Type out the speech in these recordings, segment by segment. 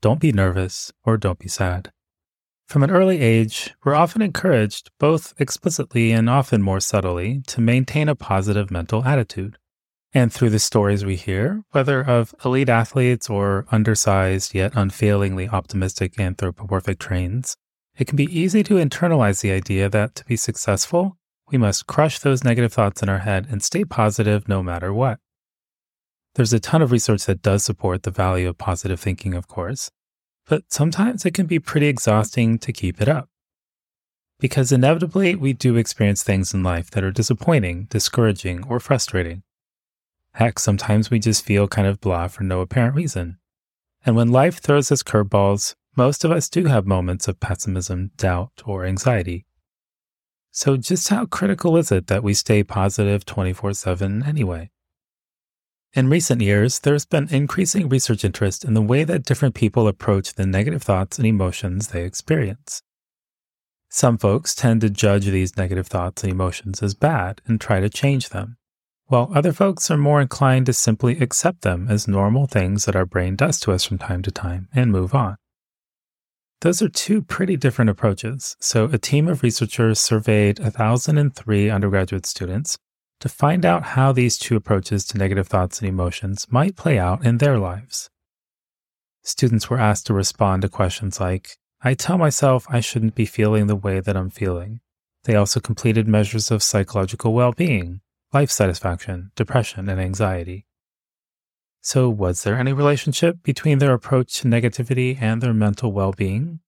don't be nervous or don't be sad. From an early age, we're often encouraged, both explicitly and often more subtly, to maintain a positive mental attitude. And through the stories we hear, whether of elite athletes or undersized yet unfailingly optimistic anthropomorphic trains, it can be easy to internalize the idea that to be successful, we must crush those negative thoughts in our head and stay positive no matter what. There's a ton of research that does support the value of positive thinking, of course, but sometimes it can be pretty exhausting to keep it up. Because inevitably, we do experience things in life that are disappointing, discouraging, or frustrating. Heck, sometimes we just feel kind of blah for no apparent reason. And when life throws us curveballs, most of us do have moments of pessimism, doubt, or anxiety. So, just how critical is it that we stay positive 24 7 anyway? In recent years, there's been increasing research interest in the way that different people approach the negative thoughts and emotions they experience. Some folks tend to judge these negative thoughts and emotions as bad and try to change them, while other folks are more inclined to simply accept them as normal things that our brain does to us from time to time and move on. Those are two pretty different approaches. So, a team of researchers surveyed 1,003 undergraduate students to find out how these two approaches to negative thoughts and emotions might play out in their lives. Students were asked to respond to questions like I tell myself I shouldn't be feeling the way that I'm feeling. They also completed measures of psychological well being, life satisfaction, depression, and anxiety. So, was there any relationship between their approach to negativity and their mental well being?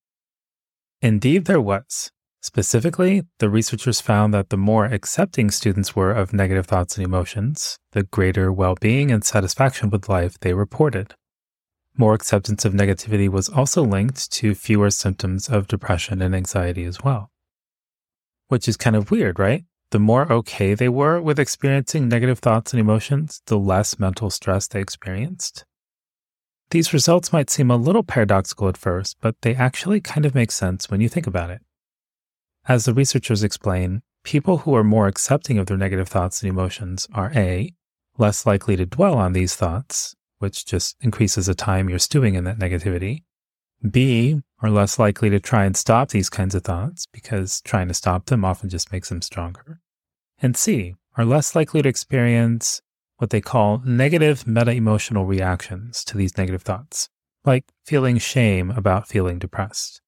Indeed, there was. Specifically, the researchers found that the more accepting students were of negative thoughts and emotions, the greater well being and satisfaction with life they reported. More acceptance of negativity was also linked to fewer symptoms of depression and anxiety as well. Which is kind of weird, right? The more okay they were with experiencing negative thoughts and emotions, the less mental stress they experienced. These results might seem a little paradoxical at first, but they actually kind of make sense when you think about it. As the researchers explain, people who are more accepting of their negative thoughts and emotions are A, less likely to dwell on these thoughts, which just increases the time you're stewing in that negativity. B, are less likely to try and stop these kinds of thoughts because trying to stop them often just makes them stronger. And C, are less likely to experience what they call negative meta emotional reactions to these negative thoughts, like feeling shame about feeling depressed.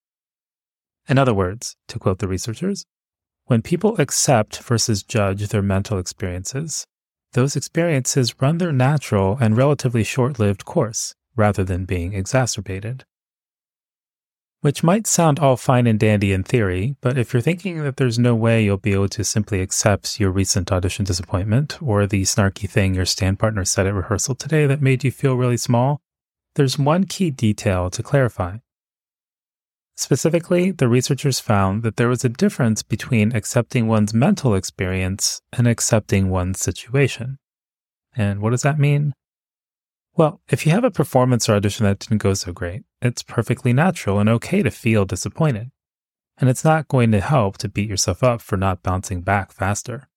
In other words, to quote the researchers, when people accept versus judge their mental experiences, those experiences run their natural and relatively short lived course rather than being exacerbated. Which might sound all fine and dandy in theory, but if you're thinking that there's no way you'll be able to simply accept your recent audition disappointment or the snarky thing your stand partner said at rehearsal today that made you feel really small, there's one key detail to clarify. Specifically, the researchers found that there was a difference between accepting one's mental experience and accepting one's situation. And what does that mean? Well, if you have a performance or audition that didn't go so great, it's perfectly natural and okay to feel disappointed. And it's not going to help to beat yourself up for not bouncing back faster.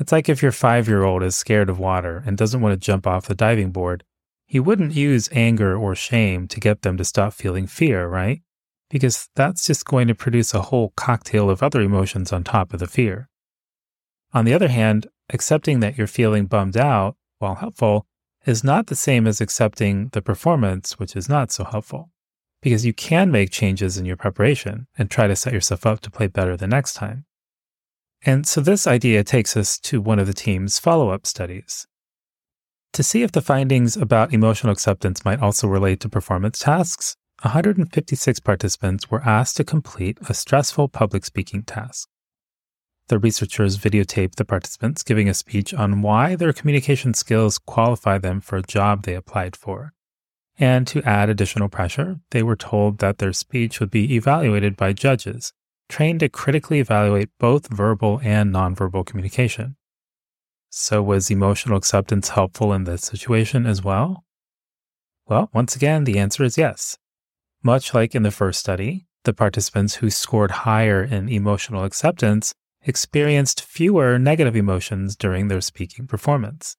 It's like if your five year old is scared of water and doesn't want to jump off the diving board, he wouldn't use anger or shame to get them to stop feeling fear, right? Because that's just going to produce a whole cocktail of other emotions on top of the fear. On the other hand, accepting that you're feeling bummed out, while helpful, is not the same as accepting the performance, which is not so helpful. Because you can make changes in your preparation and try to set yourself up to play better the next time. And so this idea takes us to one of the team's follow up studies. To see if the findings about emotional acceptance might also relate to performance tasks, 156 participants were asked to complete a stressful public speaking task. The researchers videotaped the participants giving a speech on why their communication skills qualify them for a job they applied for. And to add additional pressure, they were told that their speech would be evaluated by judges, trained to critically evaluate both verbal and nonverbal communication. So, was emotional acceptance helpful in this situation as well? Well, once again, the answer is yes. Much like in the first study, the participants who scored higher in emotional acceptance experienced fewer negative emotions during their speaking performance.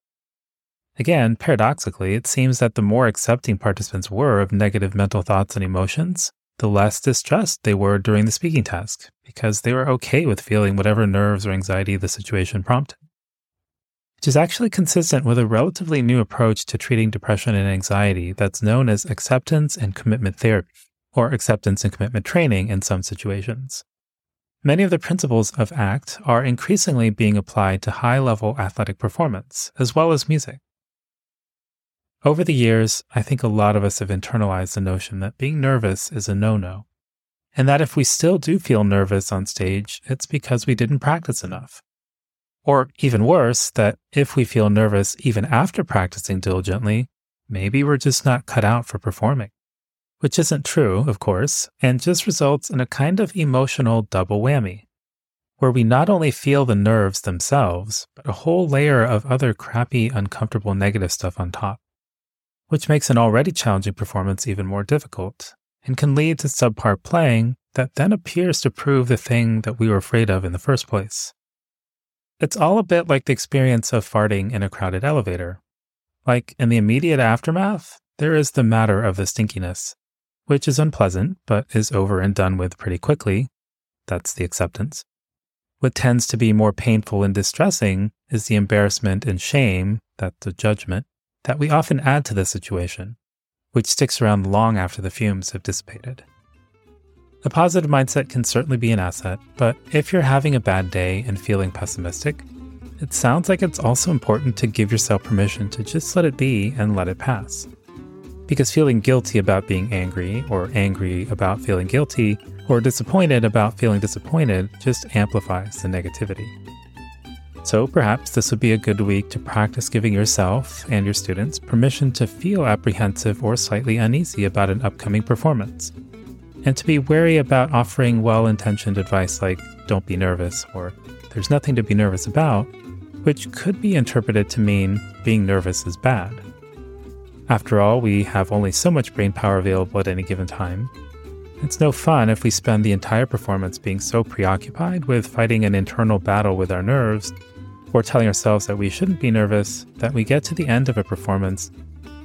Again, paradoxically, it seems that the more accepting participants were of negative mental thoughts and emotions, the less distressed they were during the speaking task, because they were okay with feeling whatever nerves or anxiety the situation prompted which is actually consistent with a relatively new approach to treating depression and anxiety that's known as acceptance and commitment therapy, or acceptance and commitment training in some situations. Many of the principles of ACT are increasingly being applied to high level athletic performance, as well as music. Over the years, I think a lot of us have internalized the notion that being nervous is a no no, and that if we still do feel nervous on stage, it's because we didn't practice enough. Or even worse, that if we feel nervous even after practicing diligently, maybe we're just not cut out for performing. Which isn't true, of course, and just results in a kind of emotional double whammy, where we not only feel the nerves themselves, but a whole layer of other crappy, uncomfortable, negative stuff on top, which makes an already challenging performance even more difficult and can lead to subpar playing that then appears to prove the thing that we were afraid of in the first place. It's all a bit like the experience of farting in a crowded elevator. Like in the immediate aftermath, there is the matter of the stinkiness, which is unpleasant, but is over and done with pretty quickly. That's the acceptance. What tends to be more painful and distressing is the embarrassment and shame, that's the judgment, that we often add to the situation, which sticks around long after the fumes have dissipated. A positive mindset can certainly be an asset, but if you're having a bad day and feeling pessimistic, it sounds like it's also important to give yourself permission to just let it be and let it pass. Because feeling guilty about being angry, or angry about feeling guilty, or disappointed about feeling disappointed just amplifies the negativity. So perhaps this would be a good week to practice giving yourself and your students permission to feel apprehensive or slightly uneasy about an upcoming performance and to be wary about offering well intentioned advice like, don't be nervous, or there's nothing to be nervous about, which could be interpreted to mean being nervous is bad. After all, we have only so much brain power available at any given time. It's no fun if we spend the entire performance being so preoccupied with fighting an internal battle with our nerves, or telling ourselves that we shouldn't be nervous, that we get to the end of a performance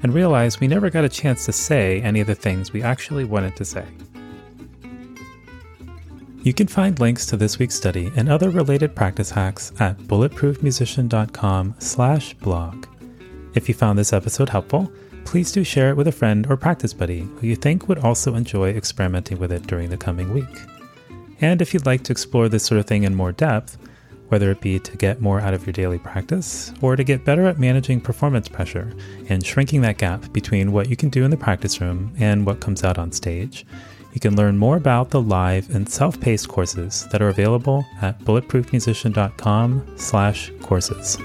and realize we never got a chance to say any of the things we actually wanted to say. You can find links to this week's study and other related practice hacks at bulletproofmusician.com/blog. If you found this episode helpful, please do share it with a friend or practice buddy who you think would also enjoy experimenting with it during the coming week. And if you'd like to explore this sort of thing in more depth, whether it be to get more out of your daily practice or to get better at managing performance pressure and shrinking that gap between what you can do in the practice room and what comes out on stage, you can learn more about the live and self-paced courses that are available at bulletproofmusician.com/courses.